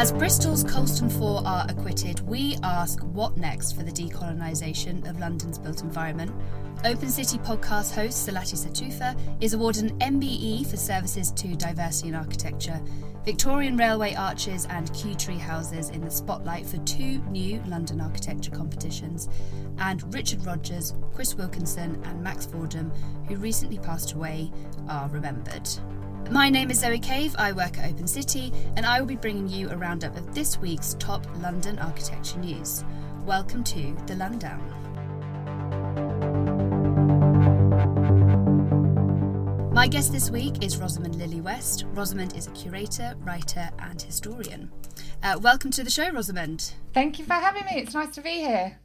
As Bristol's Colston Four are acquitted, we ask what next for the decolonisation of London's built environment. Open City podcast host Selasi Setufe is awarded an MBE for services to diversity in architecture. Victorian Railway arches and Kew tree houses in the spotlight for two new London architecture competitions. And Richard Rogers, Chris Wilkinson, and Max Fordham, who recently passed away, are remembered. My name is Zoe Cave, I work at Open City, and I will be bringing you a roundup of this week's top London architecture news. Welcome to The Lundown. My guest this week is Rosamond Lily West. Rosamond is a curator, writer, and historian. Uh, welcome to the show, Rosamond. Thank you for having me. It's nice to be here.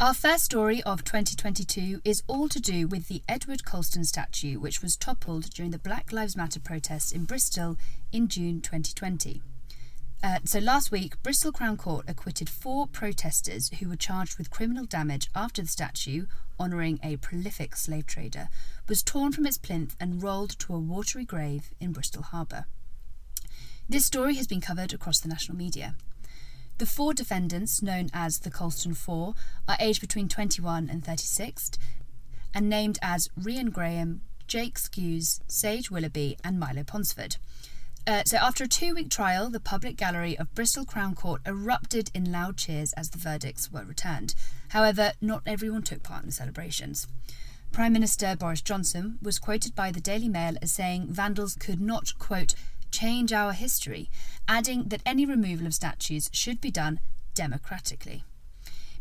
Our first story of 2022 is all to do with the Edward Colston statue, which was toppled during the Black Lives Matter protests in Bristol in June 2020. Uh, so last week, Bristol Crown Court acquitted four protesters who were charged with criminal damage after the statue, honouring a prolific slave trader, was torn from its plinth and rolled to a watery grave in Bristol Harbour. This story has been covered across the national media. The four defendants, known as the Colston Four, are aged between 21 and 36 and named as Rhian Graham, Jake Skuse, Sage Willoughby, and Milo Ponsford. Uh, so, after a two week trial, the public gallery of Bristol Crown Court erupted in loud cheers as the verdicts were returned. However, not everyone took part in the celebrations. Prime Minister Boris Johnson was quoted by the Daily Mail as saying vandals could not, quote, change our history, adding that any removal of statues should be done democratically.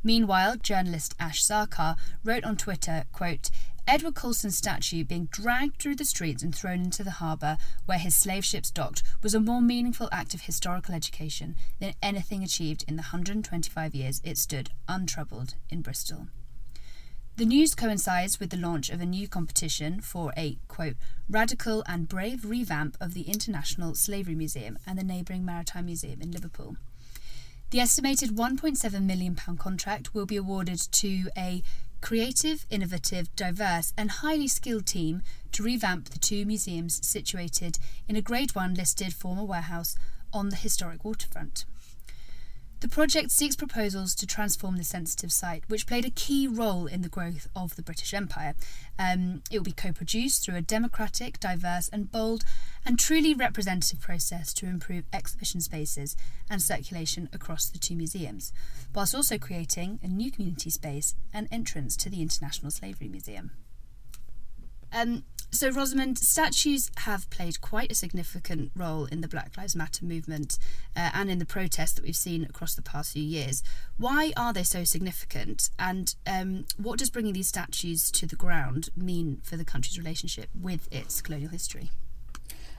Meanwhile, journalist Ash Sarkar wrote on Twitter, quote, Edward Colston's statue being dragged through the streets and thrown into the harbour where his slave ships docked was a more meaningful act of historical education than anything achieved in the 125 years it stood untroubled in Bristol. The news coincides with the launch of a new competition for a, quote, radical and brave revamp of the International Slavery Museum and the neighbouring Maritime Museum in Liverpool. The estimated £1.7 million contract will be awarded to a creative, innovative, diverse, and highly skilled team to revamp the two museums situated in a Grade 1 listed former warehouse on the historic waterfront. The project seeks proposals to transform the sensitive site, which played a key role in the growth of the British Empire. Um, it will be co produced through a democratic, diverse, and bold and truly representative process to improve exhibition spaces and circulation across the two museums, whilst also creating a new community space and entrance to the International Slavery Museum. Um, so, Rosamond, statues have played quite a significant role in the Black Lives Matter movement uh, and in the protests that we've seen across the past few years. Why are they so significant? And um, what does bringing these statues to the ground mean for the country's relationship with its colonial history?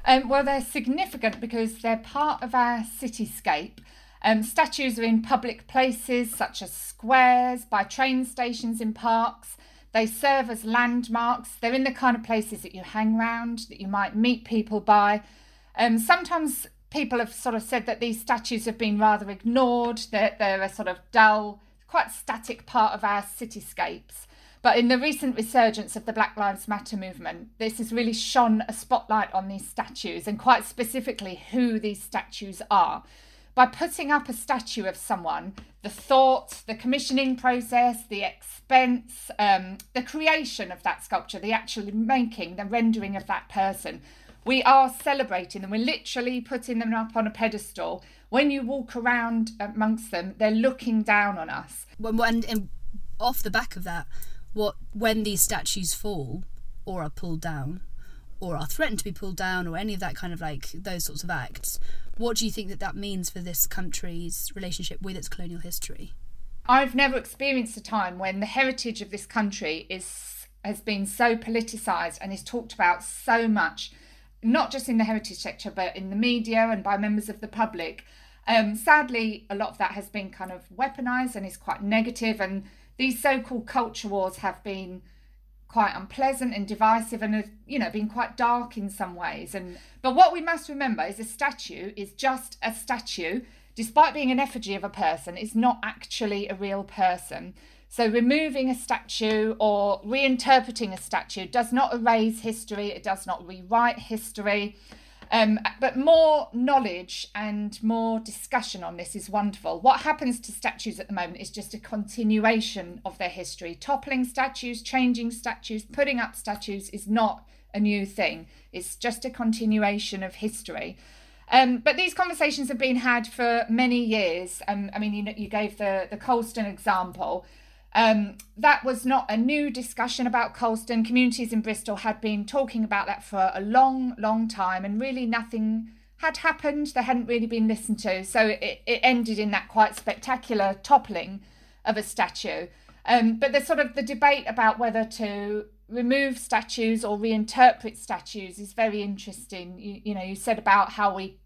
Um, well, they're significant because they're part of our cityscape. Um, statues are in public places such as squares, by train stations, in parks. They serve as landmarks. They're in the kind of places that you hang around, that you might meet people by. Um, sometimes people have sort of said that these statues have been rather ignored, that they're a sort of dull, quite static part of our cityscapes. But in the recent resurgence of the Black Lives Matter movement, this has really shone a spotlight on these statues and quite specifically who these statues are. By putting up a statue of someone, the thought, the commissioning process, the expense, um, the creation of that sculpture, the actual making, the rendering of that person, we are celebrating them. We're literally putting them up on a pedestal. When you walk around amongst them, they're looking down on us. When, and, and off the back of that, what when these statues fall or are pulled down, or are threatened to be pulled down, or any of that kind of like those sorts of acts, what do you think that that means for this country's relationship with its colonial history? I've never experienced a time when the heritage of this country is has been so politicized and is talked about so much, not just in the heritage sector, but in the media and by members of the public. Um, sadly, a lot of that has been kind of weaponized and is quite negative, and these so-called culture wars have been quite unpleasant and divisive and have, you know been quite dark in some ways. And but what we must remember is a statue is just a statue. Despite being an effigy of a person is not actually a real person. So removing a statue or reinterpreting a statue does not erase history. It does not rewrite history um, but more knowledge and more discussion on this is wonderful. What happens to statues at the moment is just a continuation of their history. Toppling statues, changing statues, putting up statues is not a new thing, it's just a continuation of history. Um, but these conversations have been had for many years. Um, I mean, you, you gave the, the Colston example. Um, that was not a new discussion about Colston. Communities in Bristol had been talking about that for a long, long time, and really nothing had happened. They hadn't really been listened to. So it, it ended in that quite spectacular toppling of a statue. Um, but there's sort of the debate about whether to remove statues or reinterpret statues is very interesting. You, you know, you said about how we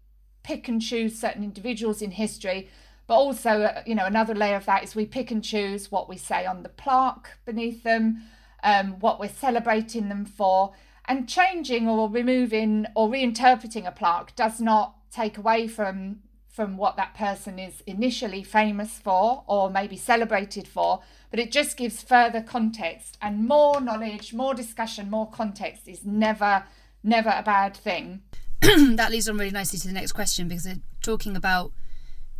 pick and choose certain individuals in history but also, uh, you know, another layer of that is we pick and choose what we say on the plaque beneath them, um, what we're celebrating them for. And changing or removing or reinterpreting a plaque does not take away from from what that person is initially famous for or maybe celebrated for, but it just gives further context and more knowledge, more discussion, more context is never, never a bad thing. that leads on really nicely to the next question because they're talking about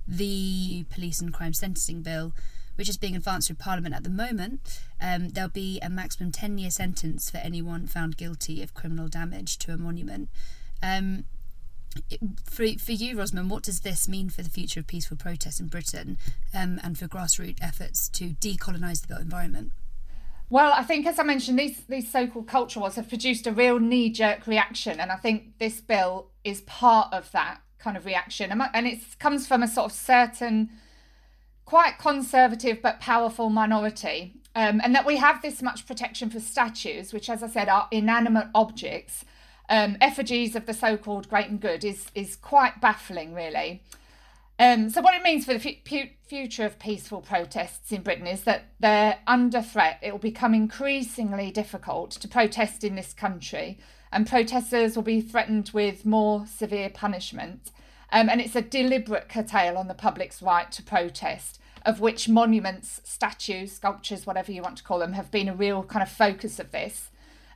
the Police and Crime Sentencing Bill, which is being advanced through Parliament at the moment, um, there'll be a maximum 10 year sentence for anyone found guilty of criminal damage to a monument. Um, for, for you, Rosamond, what does this mean for the future of peaceful protest in Britain um, and for grassroots efforts to decolonise the built environment? Well, I think, as I mentioned, these, these so called culture wars have produced a real knee jerk reaction, and I think this bill is part of that kind of reaction. And it comes from a sort of certain, quite conservative but powerful minority. Um, and that we have this much protection for statues, which, as I said, are inanimate objects, um, effigies of the so called great and good, is, is quite baffling, really. Um, so, what it means for the future of peaceful protests in Britain is that they're under threat. It will become increasingly difficult to protest in this country and protesters will be threatened with more severe punishment. Um, and it's a deliberate curtail on the public's right to protest, of which monuments, statues, sculptures, whatever you want to call them, have been a real kind of focus of this.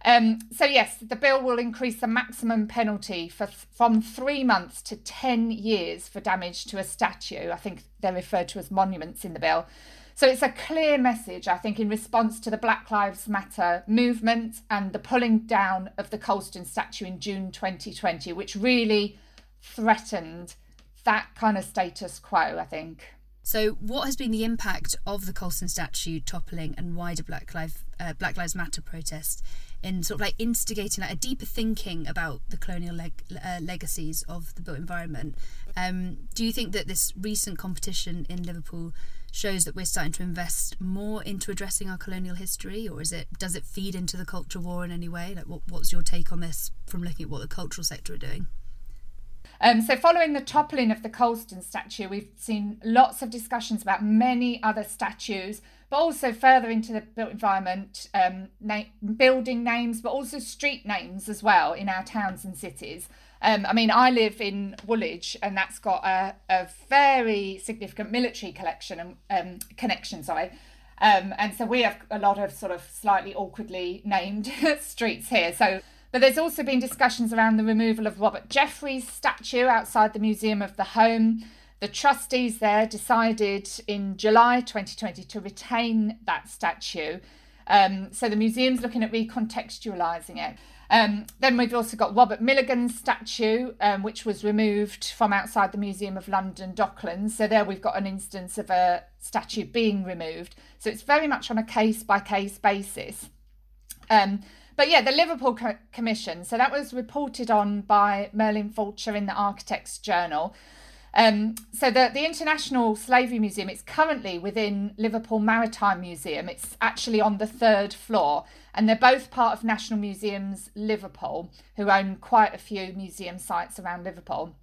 Um, so yes, the bill will increase the maximum penalty for from three months to ten years for damage to a statue. I think they're referred to as monuments in the bill. So it's a clear message, I think, in response to the Black Lives Matter movement and the pulling down of the Colston statue in June 2020, which really threatened that kind of status quo, I think. So, what has been the impact of the Colston statue toppling and wider Black, Life, uh, Black Lives Matter protests in sort of like instigating like a deeper thinking about the colonial leg- uh, legacies of the built environment? Um, do you think that this recent competition in Liverpool shows that we're starting to invest more into addressing our colonial history, or is it does it feed into the culture war in any way? Like, what, what's your take on this from looking at what the cultural sector are doing? Um, so, following the toppling of the Colston statue, we've seen lots of discussions about many other statues, but also further into the built environment, um, na- building names, but also street names as well in our towns and cities. Um, I mean, I live in Woolwich, and that's got a, a very significant military collection and um, connection. Sorry. Um, and so we have a lot of sort of slightly awkwardly named streets here. So, but there's also been discussions around the removal of Robert Geffrye's statue outside the Museum of the Home, The trustees there decided in July 2020 to retain that statue. Um, so the museum's looking at recontextualising it. Um, then we've also got Robert Milligan's statue, um, which was removed from outside the Museum of London Docklands. So there we've got an instance of a statue being removed. So it's very much on a case by case basis. Um, but yeah, the Liverpool Co- Commission. So that was reported on by Merlin Fulcher in the Architects Journal. Um, so the, the International Slavery Museum, it's currently within Liverpool Maritime Museum. It's actually on the third floor, and they're both part of National Museums Liverpool, who own quite a few museum sites around Liverpool.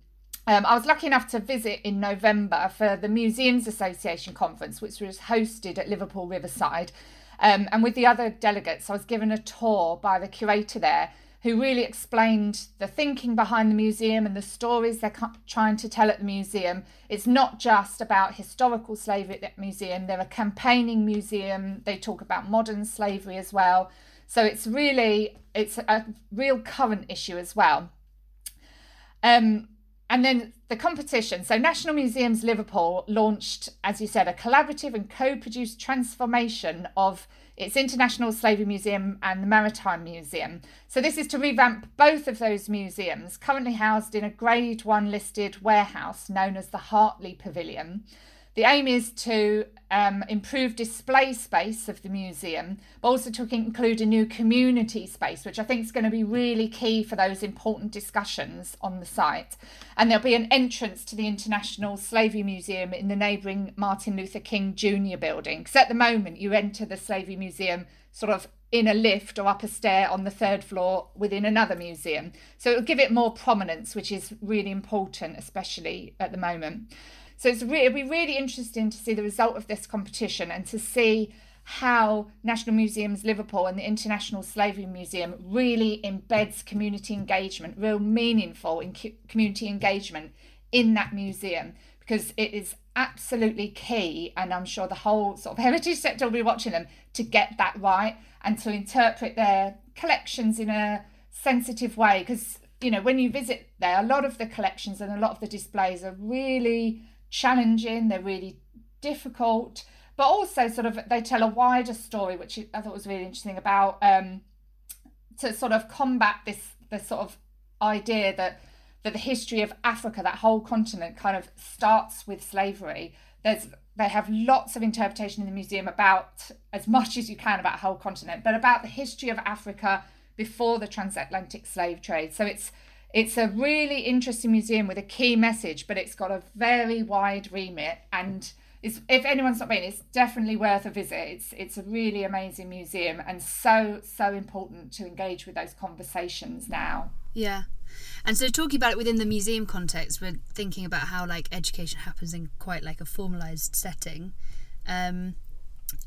Um, I was lucky enough to visit in November for the Museums Association conference, which was hosted at Liverpool Riverside. Um, and with the other delegates, I was given a tour by the curator there who really explained the thinking behind the museum and the stories they're trying to tell at the museum. It's not just about historical slavery at the museum, they're a campaigning museum. They talk about modern slavery as well. So it's really it's a real current issue as well. Um, and then the competition. So National Museums Liverpool launched, as you said, a collaborative and co-produced transformation of its International Slavery Museum and the Maritime Museum. So, this is to revamp both of those museums, currently housed in a Grade 1 listed warehouse known as the Hartley Pavilion. The aim is to um, improve display space of the museum, but also to include a new community space, which I think is going to be really key for those important discussions on the site. And there'll be an entrance to the International Slavery Museum in the neighbouring Martin Luther King Jr. building. Because at the moment, you enter the Slavery Museum sort of in a lift or up a stair on the third floor within another museum. So it'll give it more prominence, which is really important, especially at the moment. So it's re- it'll be really interesting to see the result of this competition and to see how National Museums Liverpool and the International Slavery Museum really embeds community engagement, real meaningful in community engagement in that museum because it is absolutely key and I'm sure the whole sort of heritage sector will be watching them to get that right and to interpret their collections in a sensitive way. Because you know when you visit there a lot of the collections and a lot of the displays are really challenging, they're really difficult, but also sort of they tell a wider story, which I thought was really interesting about um, to sort of combat this this sort of idea that that the history of Africa, that whole continent, kind of starts with slavery. There's they have lots of interpretation in the museum about as much as you can about a whole continent, but about the history of Africa before the transatlantic slave trade. So it's it's a really interesting museum with a key message, but it's got a very wide remit. And if anyone's not been, it's definitely worth a visit. It's it's a really amazing museum and so so important to engage with those conversations now. Yeah. And so talking about it within the museum context, we're thinking about how like education happens in quite like a formalized setting. Um,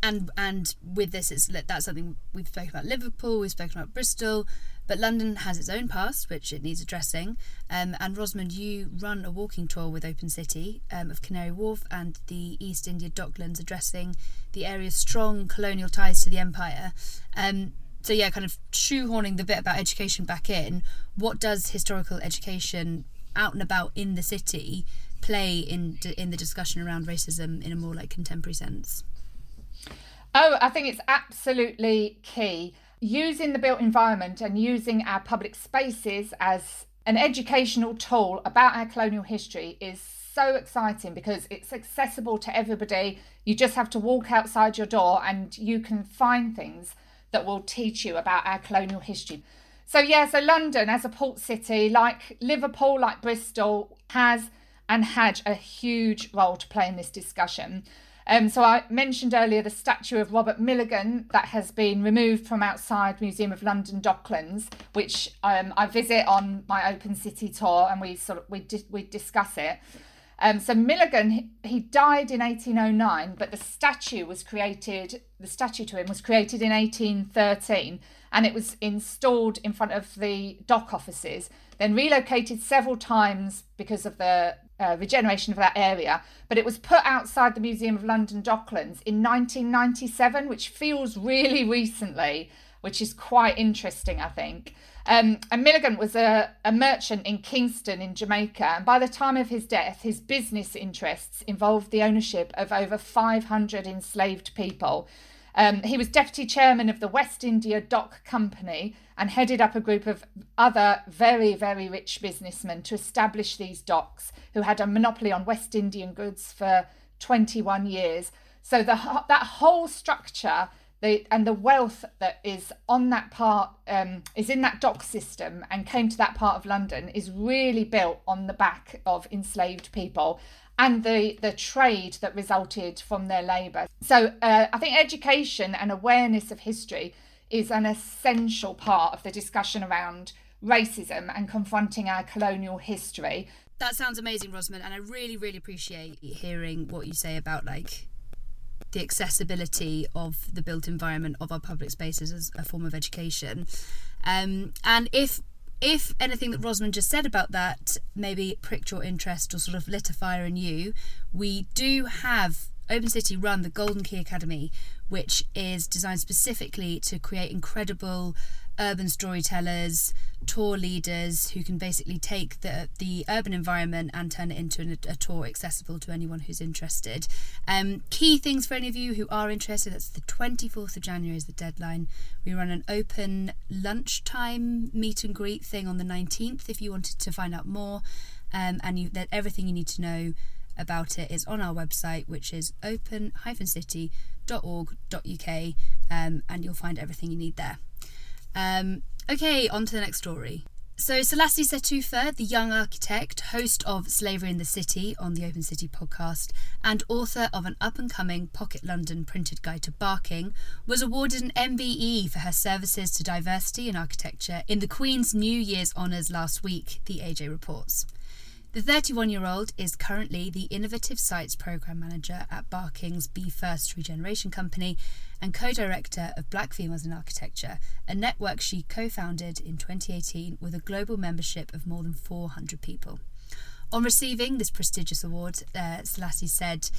and and with this it's that's something we've spoken about Liverpool, we've spoken about Bristol, but London has its own past, which it needs addressing. Um, and Rosamond, you run a walking tour with Open City um, of Canary Wharf and the East India Docklands, addressing the area's strong colonial ties to the empire. Um, so yeah, kind of shoehorning the bit about education back in. What does historical education out and about in the city play in in the discussion around racism in a more like contemporary sense? Oh, I think it's absolutely key using the built environment and using our public spaces as an educational tool about our colonial history is so exciting because it's accessible to everybody. You just have to walk outside your door and you can find things that will teach you about our colonial history. So, yeah, so London as a port city, like Liverpool, like Bristol, has and had a huge role to play in this discussion. Um, so I mentioned earlier the statue of Robert Milligan that has been removed from outside Museum of London Docklands, which um, I visit on my Open City tour, and we sort of we di- we discuss it. Um, so Milligan, he, he died in 1809, but the statue was created. The statue to him was created in 1813, and it was installed in front of the dock offices. Then relocated several times because of the uh, regeneration of that area, but it was put outside the Museum of London Docklands in 1997, which feels really recently. which is quite interesting, I think. Um, and Milligan was a, a merchant in Kingston in Jamaica. And by the time of his death, his business interests involved the ownership of over 500 enslaved people. Um, he was deputy chairman of the West India Dock Company and headed up a group of other very, very rich businessmen to establish these docks who had a monopoly on West Indian goods for 21 years. So the, that whole structure the, and the wealth that is on that part um, is in that dock system and came to that part of London is really built on the back of enslaved people and the, the trade that resulted from their labour. So uh, I think education and awareness of history is an essential part of the discussion around racism and confronting our colonial history. That sounds amazing, Rosamond, and I really, really appreciate hearing what you say about like the accessibility of the built environment of our public spaces as a form of education. Um, and if if anything that Rosamond just said about that maybe pricked your interest or sort of lit a fire in you, we do have Open City run the Golden Key Academy, which is designed specifically to create incredible urban storytellers, tour leaders who can basically take the the urban environment and turn it into an, a tour accessible to anyone who's interested. Um, key things for any of you who are interested. That's the 24th of January is the deadline. We run an open lunchtime meet and greet thing on the 19th if you wanted to find out more. Um, and you, that everything you need to know about it is on our website, which is open-city.org.uk, um, and you'll find everything you need there. Um, okay, on to the next story. So, Selasi Setufe, the young architect, host of Slavery in the City on the Open City podcast, and author of an up and coming Pocket London printed guide to Barking, was awarded an MBE for her services to diversity in architecture in the Queen's New Year's Honours last week, the AJ reports. The 31 year old is currently the Innovative Sites Programme Manager at Barking's Be First Regeneration Company and co director of Black Females in Architecture, a network she co founded in 2018 with a global membership of more than 400 people. On receiving this prestigious award, uh, Selasi said,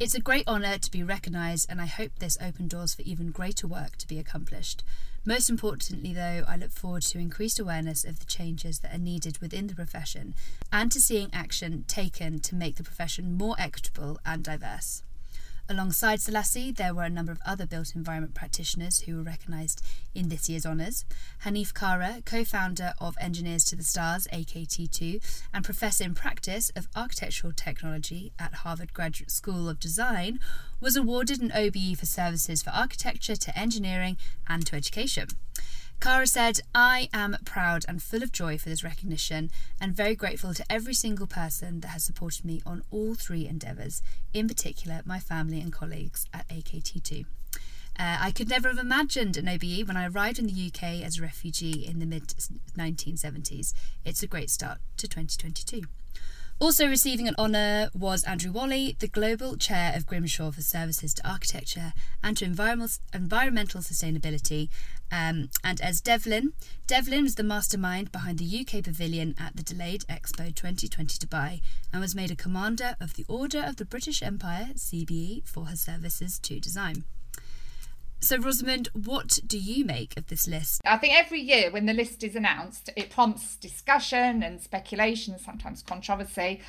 It's a great honour to be recognised, and I hope this opens doors for even greater work to be accomplished. Most importantly, though, I look forward to increased awareness of the changes that are needed within the profession and to seeing action taken to make the profession more equitable and diverse. Alongside Selasi, there were a number of other built environment practitioners who were recognised in this year's honours. Hanif Kara, co founder of Engineers to the Stars, AKT2, and Professor in Practice of Architectural Technology at Harvard Graduate School of Design, was awarded an OBE for services for architecture to engineering and to education. Kara said, I am proud and full of joy for this recognition and very grateful to every single person that has supported me on all three endeavours, in particular my family and colleagues at AKT2. Uh, I could never have imagined an OBE when I arrived in the UK as a refugee in the mid 1970s. It's a great start to 2022. Also receiving an honour was Andrew Whalley, the Global Chair of Grimshaw for Services to Architecture and to Environmental Sustainability, um, and Es Devlin. Devlin was the mastermind behind the UK Pavilion at the delayed Expo 2020 Dubai and was made a Commander of the Order of the British Empire, CBE, for her services to design. So, Rosamond, what do you make of this list? I think every year when the list is announced, it prompts discussion and speculation, sometimes controversy.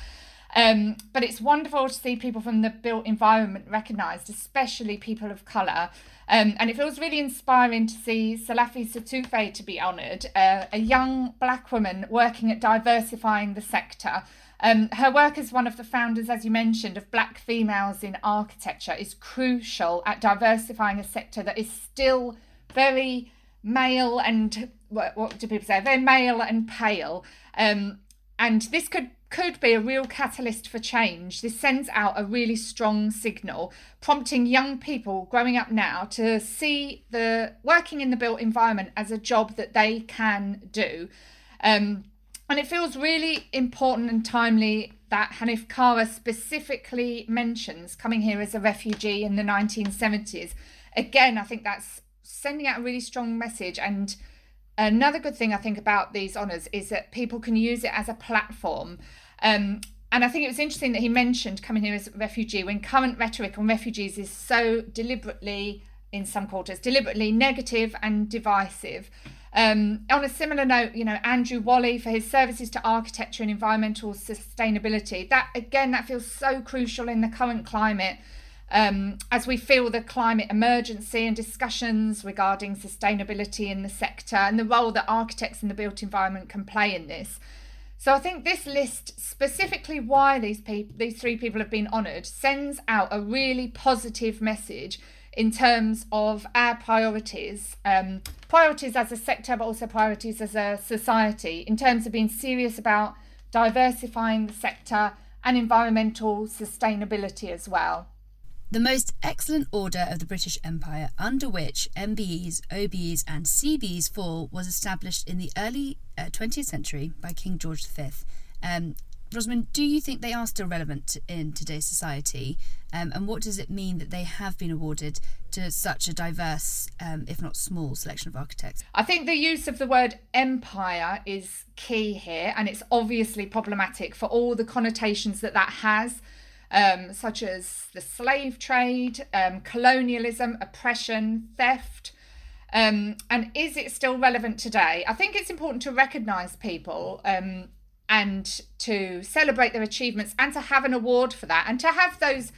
Um, but it's wonderful to see people from the built environment recognised, especially people of colour. Um, and it feels really inspiring to see Selasi Setufe to be honoured, uh, a young black woman working at diversifying the sector. Um, her work as one of the founders, as you mentioned, of Black Females in Architecture is crucial at diversifying a sector that is still very male and what, what do people say? Very male and pale. Um, and this could could be a real catalyst for change. This sends out a really strong signal, prompting young people growing up now to see the working in the built environment as a job that they can do. Um, and it feels really important and timely that Hanif Kara specifically mentions coming here as a refugee in the 1970s. Again, I think that's sending out a really strong message. And another good thing I think about these honours is that people can use it as a platform. Um, and I think it was interesting that he mentioned coming here as a refugee when current rhetoric on refugees is so deliberately in some quarters, deliberately negative and divisive. Um, on a similar note, you know, Andrew Whalley for his services to architecture and environmental sustainability. That again, that feels so crucial in the current climate. Um, as we feel the climate emergency and discussions regarding sustainability in the sector and the role that architects in the built environment can play in this. So I think this list, specifically why these people, these three people have been honoured, sends out a really positive message in terms of our priorities, um, priorities as a sector, but also priorities as a society, in terms of being serious about diversifying the sector and environmental sustainability as well. The most excellent order of the British Empire, under which MBEs, OBEs, and CBEs fall, was established in the early uh, 20th century by King George V. Um, Rosamond, do you think they are still relevant in today's society? Um, and what does it mean that they have been awarded to such a diverse, um, if not small, selection of architects? I think the use of the word empire is key here, and it's obviously problematic for all the connotations that that has um, such as the slave trade, um, colonialism, oppression, theft. Um, and is it still relevant today? I think it's important to recognise people um, and to celebrate their achievements and to have an award for that and to have those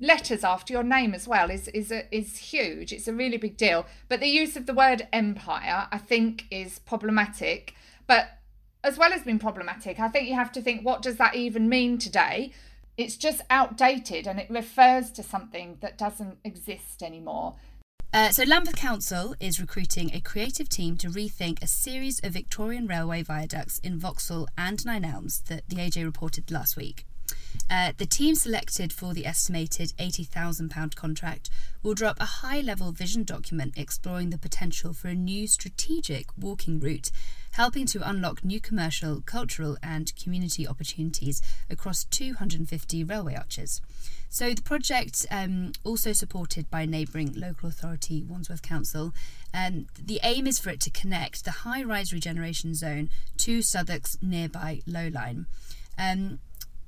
letters after your name as well is is a, is huge. It's a really big deal. But the use of the word empire, I think, is problematic. But as well as being problematic, I think you have to think what does that even mean today? It's just outdated and it refers to something that doesn't exist anymore. Uh, so, Lambeth Council is recruiting a creative team to rethink a series of Victorian railway viaducts in Vauxhall and Nine Elms that the AJ reported last week. Uh, the team selected for the estimated £80,000 contract will drop a high level vision document exploring the potential for a new strategic walking route helping to unlock new commercial, cultural, and community opportunities across 250 railway arches. So, the project, um, also supported by neighbouring local authority Wandsworth Council, um, the aim is for it to connect the high rise regeneration zone to Southwark's nearby low line. Um,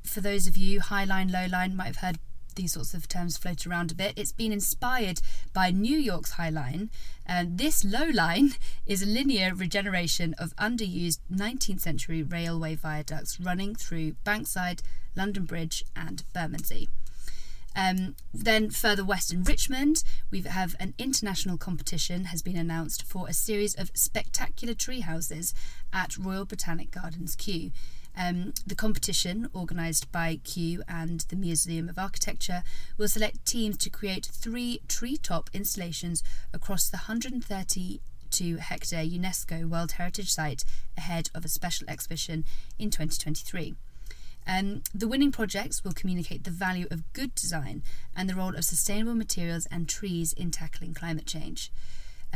for those of you high line, low line might have heard these sorts of terms float around a bit. It's been inspired by New York's High Line, and this low line is a linear regeneration of underused 19th century railway viaducts running through Bankside, London Bridge, and Bermondsey. Um, then further west in Richmond, we have an international competition has been announced for a series of spectacular tree houses at Royal Botanic Gardens Kew. Um, the competition, organised by Kew and the Museum of Architecture, will select teams to create three treetop installations across the 132 hectare UNESCO World Heritage Site ahead of a special exhibition in 2023. Um, the winning projects will communicate the value of good design and the role of sustainable materials and trees in tackling climate change.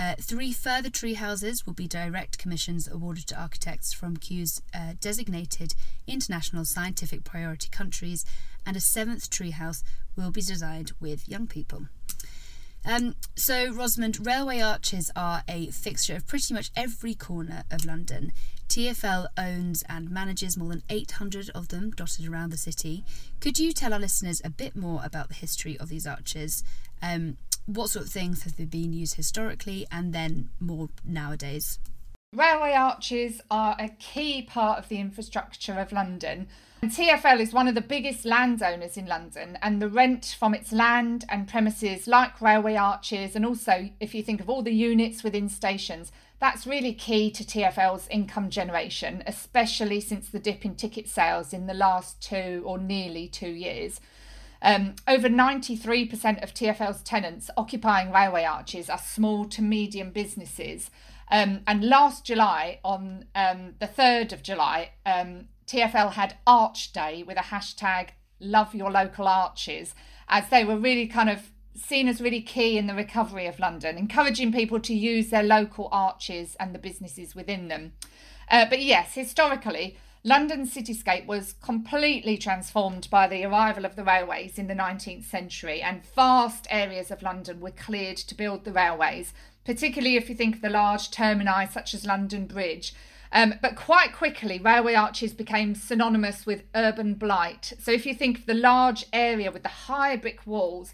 Uh, three further tree houses will be direct commissions awarded to architects from Kew's uh, designated international scientific priority countries, and a seventh tree house will be designed with young people. Um, so, Rosamond, railway arches are a fixture of pretty much every corner of London. TFL owns and manages more than 800 of them dotted around the city. Could you tell our listeners a bit more about the history of these arches? Um, what sort of things have they been used historically and then more nowadays? Railway arches are a key part of the infrastructure of London. And TFL is one of the biggest landowners in London, and the rent from its land and premises, like railway arches, and also if you think of all the units within stations, that's really key to TFL's income generation, especially since the dip in ticket sales in the last two or nearly two years. Um, over 93% of TFL's tenants occupying railway arches are small to medium businesses. Um, and last July, on um, the 3rd of July, um, TFL had Arch Day with a hashtag love your local arches, as they were really kind of seen as really key in the recovery of London, encouraging people to use their local arches and the businesses within them. Uh, but yes, historically, London's cityscape was completely transformed by the arrival of the railways in the 19th century, and vast areas of London were cleared to build the railways, particularly if you think of the large termini such as London Bridge. Um, but quite quickly, railway arches became synonymous with urban blight. So if you think of the large area with the high brick walls,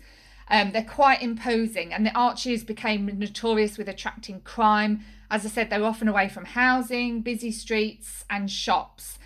Um, they're quite imposing, and the arches became notorious with attracting crime. As I said, they're often away from housing, busy streets, and shops.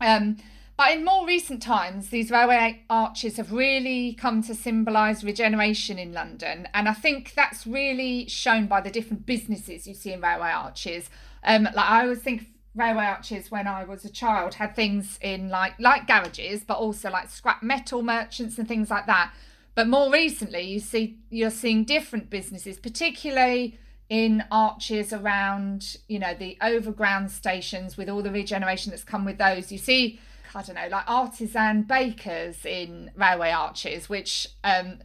Um, but in more recent times, these railway arches have really come to symbolise regeneration in London. And I think that's really shown by the different businesses you see in railway arches. Um, like I always think railway arches when I was a child had things in like like garages, but also like scrap metal merchants and things like that. But more recently, you see you're seeing different businesses, particularly in arches around you know the overground stations with all the regeneration that's come with those. You see I don't know, like artisan bakers in railway arches, which um,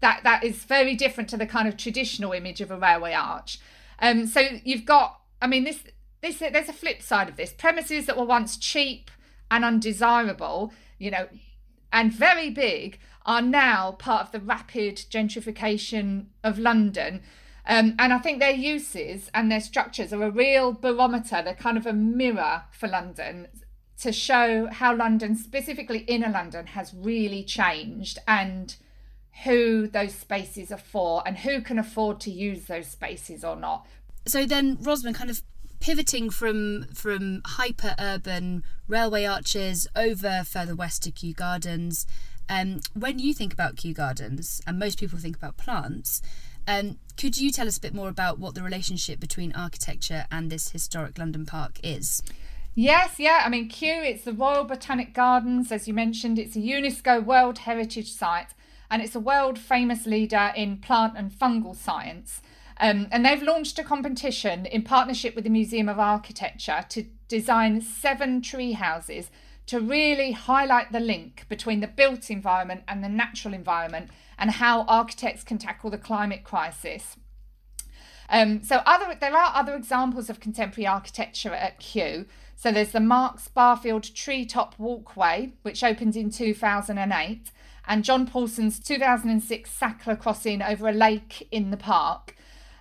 that that is very different to the kind of traditional image of a railway arch. Um, so you've got, I mean, this this there's a flip side of this. Premises that were once cheap and undesirable, you know, and very big, are now part of the rapid gentrification of London. Um, and I think their uses and their structures are a real barometer. They're kind of a mirror for London to show how London, specifically inner London, has really changed and who those spaces are for and who can afford to use those spaces or not. So then, Rosman, kind of pivoting from from hyper urban railway arches over further west to Kew Gardens. Um, when you think about Kew Gardens, and most people think about plants, um, could you tell us a bit more about what the relationship between architecture and this historic London park is? Yes, yeah. I mean, Kew, it's the Royal Botanic Gardens, as you mentioned. It's a UNESCO World Heritage Site and it's a world famous leader in plant and fungal science. Um, and they've launched a competition in partnership with the Museum of Architecture to design seven tree houses to really highlight the link between the built environment and the natural environment and how architects can tackle the climate crisis. Um, so other there are other examples of contemporary architecture at Kew. So there's the Marks Barfield Treetop Walkway, which opened in 2008, and John Pawson's 2006 Sackler Crossing over a lake in the park.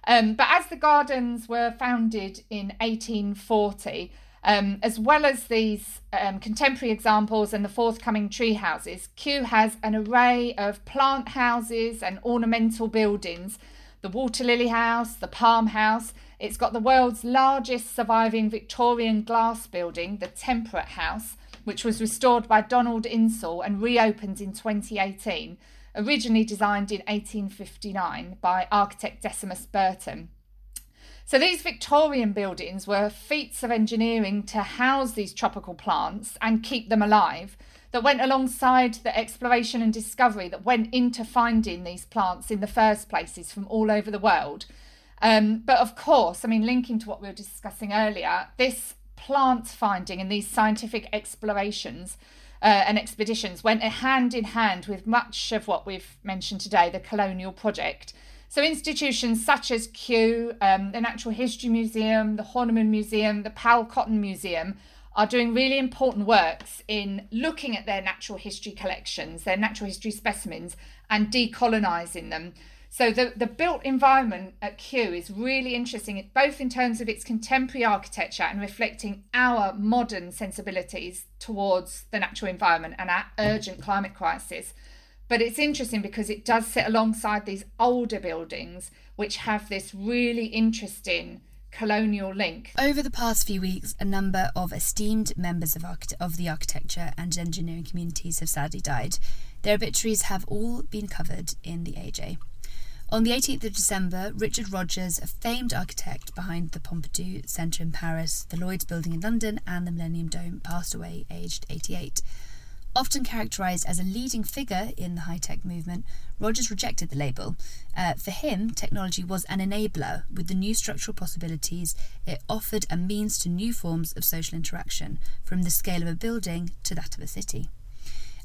Um, but as the gardens were founded in 1840, um, as well as these um, contemporary examples and the forthcoming tree houses, Kew has an array of plant houses and ornamental buildings the Water Lily House, the Palm House, it's got the world's largest surviving Victorian glass building, the Temperate House, which was restored by Donald Insall and reopened in 2018, originally designed in 1859 by architect Decimus Burton. So these Victorian buildings were feats of engineering to house these tropical plants and keep them alive that went alongside the exploration and discovery that went into finding these plants in the first places from all over the world. Um, but of course, I mean, linking to what we were discussing earlier, this plant finding and these scientific explorations uh, and expeditions went hand in hand with much of what we've mentioned today, the colonial project. So, institutions such as Kew, um, the Natural History Museum, the Horniman Museum, the Powell Cotton Museum are doing really important works in looking at their natural history collections, their natural history specimens, and decolonising them so the, the built environment at Kew is really interesting, both in terms of its contemporary architecture and reflecting our modern sensibilities towards the natural environment and our urgent climate crisis. But it's interesting because it does sit alongside these older buildings, which have this really interesting colonial link. Over the past few weeks, a number of esteemed members of, of the architecture and engineering communities have sadly died. Their obituaries have all been covered in the AJ. On the 18th of December, Richard Rogers, a famed architect behind the Pompidou Centre in Paris, the Lloyd's Building in London, and the Millennium Dome, passed away aged 88. Often characterised as a leading figure in the high tech movement, Rogers rejected the label. Uh, for him, technology was an enabler. With the new structural possibilities, it offered a means to new forms of social interaction, from the scale of a building to that of a city.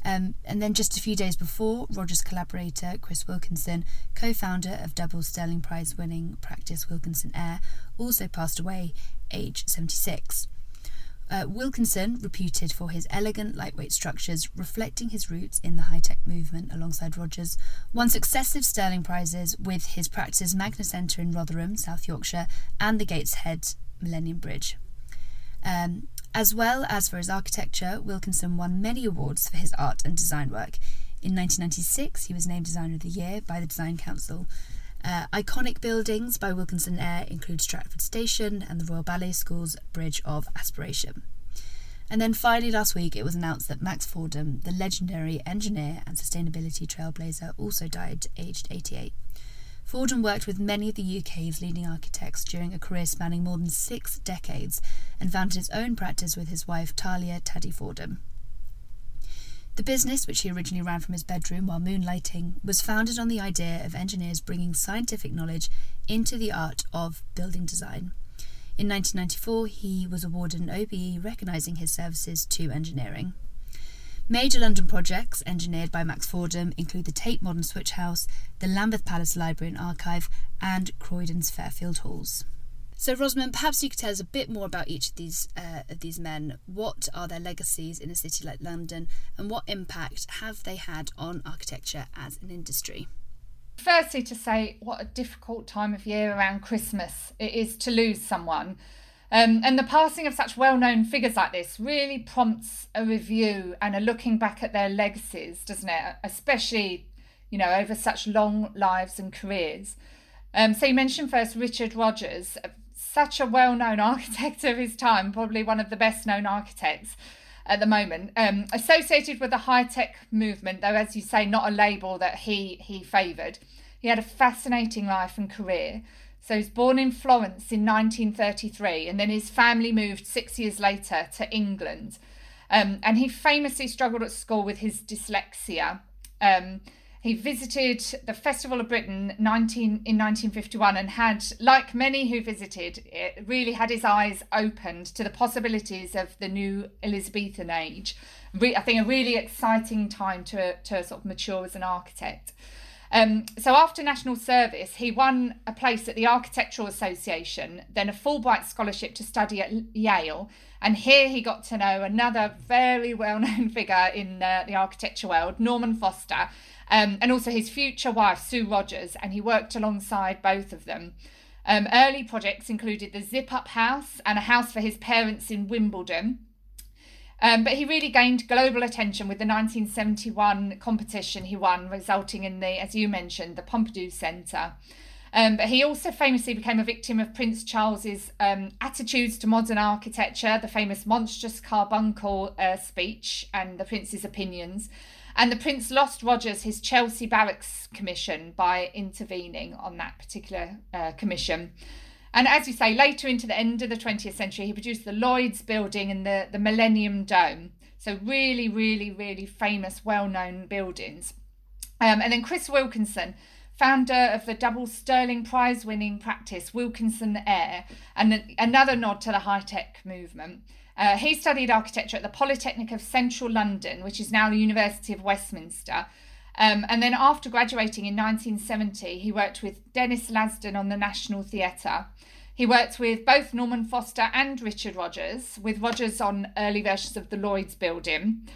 Um, and then just a few days before, Rogers' collaborator Chris Wilkinson, co founder of double Stirling Prize winning practice Wilkinson Eyre, also passed away, age 76. Uh, Wilkinson, reputed for his elegant, lightweight structures, reflecting his roots in the high tech movement alongside Rogers, won successive Stirling Prizes with his practice Magna Centre in Rotherham, South Yorkshire, and the Gateshead Millennium Bridge. Um, as well as for his architecture, Wilkinson won many awards for his art and design work. In 1996, he was named Designer of the Year by the Design Council. Uh, iconic buildings by Wilkinson Eyre include Stratford Station and the Royal Ballet School's Bridge of Aspiration. And then finally, last week, it was announced that Max Fordham, the legendary engineer and sustainability trailblazer, also died aged 88. Fordham worked with many of the UK's leading architects during a career spanning more than six decades and founded his own practice with his wife Talia Taddy Fordham. The business, which he originally ran from his bedroom while moonlighting, was founded on the idea of engineers bringing scientific knowledge into the art of building design. In 1994, he was awarded an OBE recognising his services to engineering. Major London projects engineered by Max Fordham include the Tate Modern Switch House, the Lambeth Palace Library and Archive, and Croydon's Fairfield Halls. So, Rosamond, perhaps you could tell us a bit more about each of these uh, of these men. What are their legacies in a city like London, and what impact have they had on architecture as an industry? Firstly, to say what a difficult time of year around Christmas it is to lose someone. Um, and the passing of such well known figures like this really prompts a review and a looking back at their legacies, doesn't it? Especially, you know, over such long lives and careers. Um, so you mentioned first Richard Rogers, such a well known architect of his time, probably one of the best known architects at the moment. Um, associated with the high tech movement, though, as you say, not a label that he he favoured. He had a fascinating life and career. So he was born in Florence in 1933, and then his family moved six years later to England. Um, and he famously struggled at school with his dyslexia. Um, he visited the Festival of Britain 19, in 1951 and had, like many who visited, it really had his eyes opened to the possibilities of the new Elizabethan age. Re- I think a really exciting time to, to sort of mature as an architect. Um, so after national service, he won a place at the Architectural Association, then a Fulbright scholarship to study at Yale. And here he got to know another very well known figure in uh, the architecture world, Norman Foster, um, and also his future wife, Sue Rogers, and he worked alongside both of them. Um, early projects included the Zip Up House and a house for his parents in Wimbledon. Um, but he really gained global attention with the 1971 competition he won, resulting in the, as you mentioned, the Pompidou Centre. Um, but he also famously became a victim of Prince Charles's um, attitudes to modern architecture, the famous monstrous carbuncle uh, speech, and the Prince's opinions. And the Prince lost Rogers his Chelsea Barracks commission by intervening on that particular uh, commission. And as you say, later into the end of the 20th century, he produced the Lloyd's building and the, the Millennium Dome. So, really, really, really famous, well known buildings. Um, and then Chris Wilkinson, founder of the double Stirling Prize winning practice Wilkinson Eyre, and another nod to the high tech movement. Uh, he studied architecture at the Polytechnic of Central London, which is now the University of Westminster. Um, and then after graduating in 1970, he worked with Denys Lasdun on the National Theatre. He worked with both Norman Foster and Richard Rogers, with Rogers on early versions of the Lloyd's building.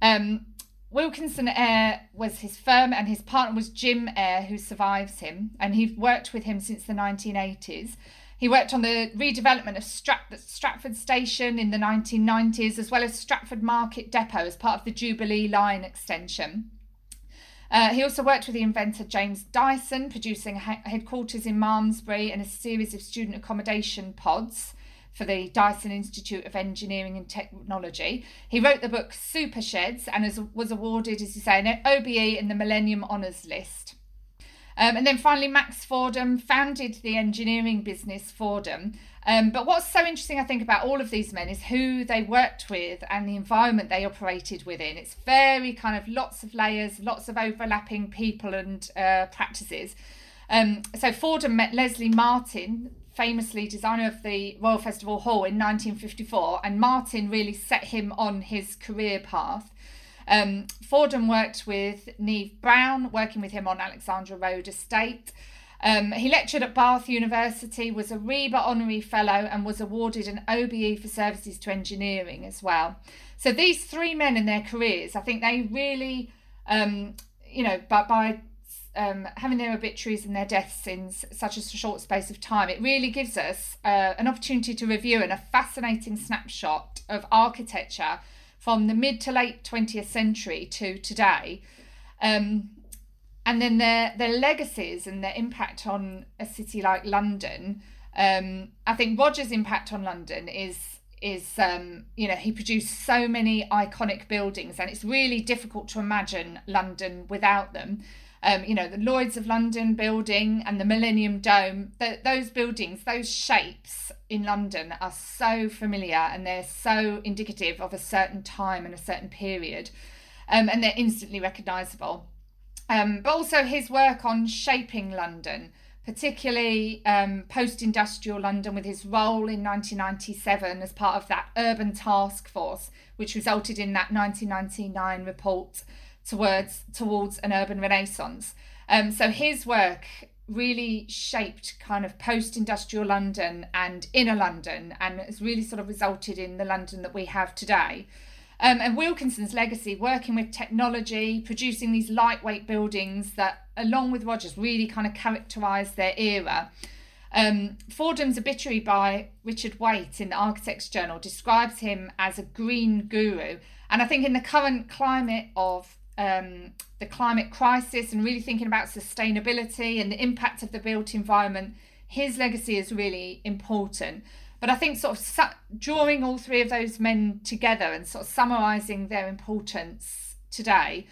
Um, Wilkinson Eyre was his firm, and his partner was Jim Eyre, who survives him, and he worked with him since the 1980s. He worked on the redevelopment of Strat- Stratford Station in the 1990s, as well as Stratford Market Depot as part of the Jubilee Line extension. Uh, he also worked with the inventor James Dyson, producing headquarters in Malmesbury and a series of student accommodation pods for the Dyson Institute of Engineering and Technology. He wrote the book Super Sheds and was awarded, as you say, an OBE in the Millennium Honours List. Um, and then finally, Max Fordham founded the engineering business Fordham. Um, but what's so interesting, I think, about all of these men is who they worked with and the environment they operated within. It's very kind of lots of layers, lots of overlapping people and uh, practices. Um, so Fordham met Leslie Martin, famously designer of the Royal Festival Hall in 1954, and Martin really set him on his career path. Um, Fordham worked with Neave Brown, working with him on Alexandra Road Estate. Um, he lectured at Bath University, was a RIBA Honorary Fellow, and was awarded an OBE for services to engineering as well. So these three men in their careers, I think they really, um, you know, by, by um, having their obituaries and their deaths in such a short space of time, it really gives us uh, an opportunity to review and a fascinating snapshot of architecture from the mid to late 20th century to today. Um, and then their their legacies and their impact on a city like London. Um, I think Roger's impact on London is is um, you know he produced so many iconic buildings, and it's really difficult to imagine London without them. Um, you know the Lloyd's of London building and the Millennium Dome. The, those buildings, those shapes in London are so familiar, and they're so indicative of a certain time and a certain period, um, and they're instantly recognisable. Um, but also his work on shaping London, particularly um, post industrial London, with his role in 1997 as part of that urban task force, which resulted in that 1999 report towards, towards an urban renaissance. Um, so his work really shaped kind of post industrial London and inner London and has really sort of resulted in the London that we have today. Um, and Wilkinson's legacy, working with technology, producing these lightweight buildings that, along with Rogers, really kind of characterised their era. Um, Fordham's obituary by Richard Waite in the Architects Journal describes him as a green guru. And I think in the current climate of um, the climate crisis and really thinking about sustainability and the impact of the built environment, his legacy is really important. But I think sort of su- drawing all three of those men together and sort of summarising their importance today,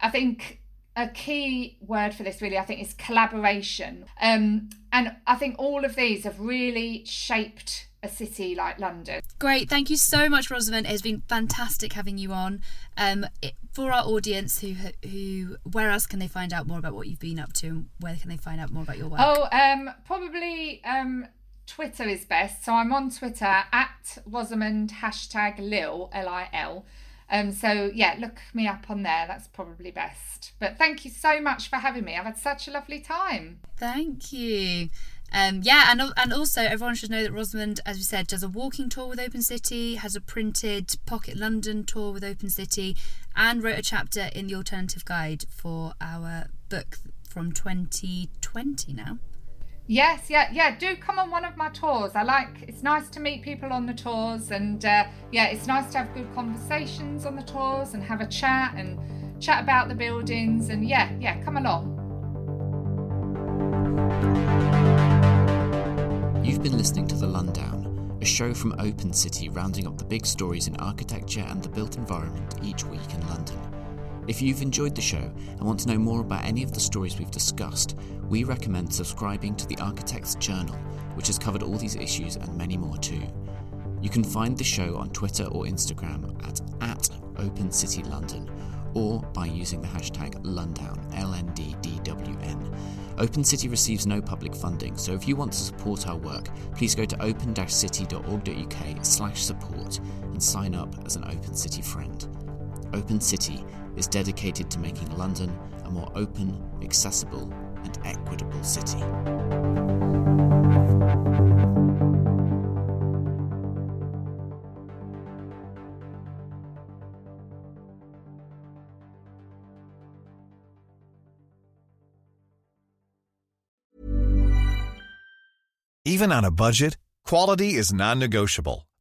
I think a key word for this really, I think, is collaboration. Um, and I think all of these have really shaped a city like London. Great, thank you so much, Rosamond. It's been fantastic having you on. Um, it, for our audience, who who, where else can they find out more about what you've been up to, and where can they find out more about your work? Oh, um, probably um, Twitter is best. So I'm on Twitter at Rosamond hashtag Lil L I L. Um, so yeah, look me up on there. That's probably best. But thank you so much for having me. I've had such a lovely time. Thank you. Um, yeah, and and also everyone should know that Rosamond, as we said, does a walking tour with Open City, has a printed Pocket London tour with Open City, and wrote a chapter in the Alternative Guide for our book from 2020 now. Yes, yeah, yeah. Do come on one of my tours. I like. It's nice to meet people on the tours, and uh, yeah, it's nice to have good conversations on the tours and have a chat and chat about the buildings. And yeah, yeah, come along. You've been listening to the Lundown, a show from Open City rounding up the big stories in architecture and the built environment each week in London. If you've enjoyed the show and want to know more about any of the stories we've discussed, we recommend subscribing to the Architect's Journal, which has covered all these issues and many more too. You can find the show on Twitter or Instagram at, at Open City London or by using the hashtag Lundown, LNDDWN. Open City receives no public funding, so if you want to support our work, please go to open-city.org.uk slash support and sign up as an Open City friend. Open City is dedicated to making London a more open, accessible, and equitable city. Even on a budget, quality is non-negotiable.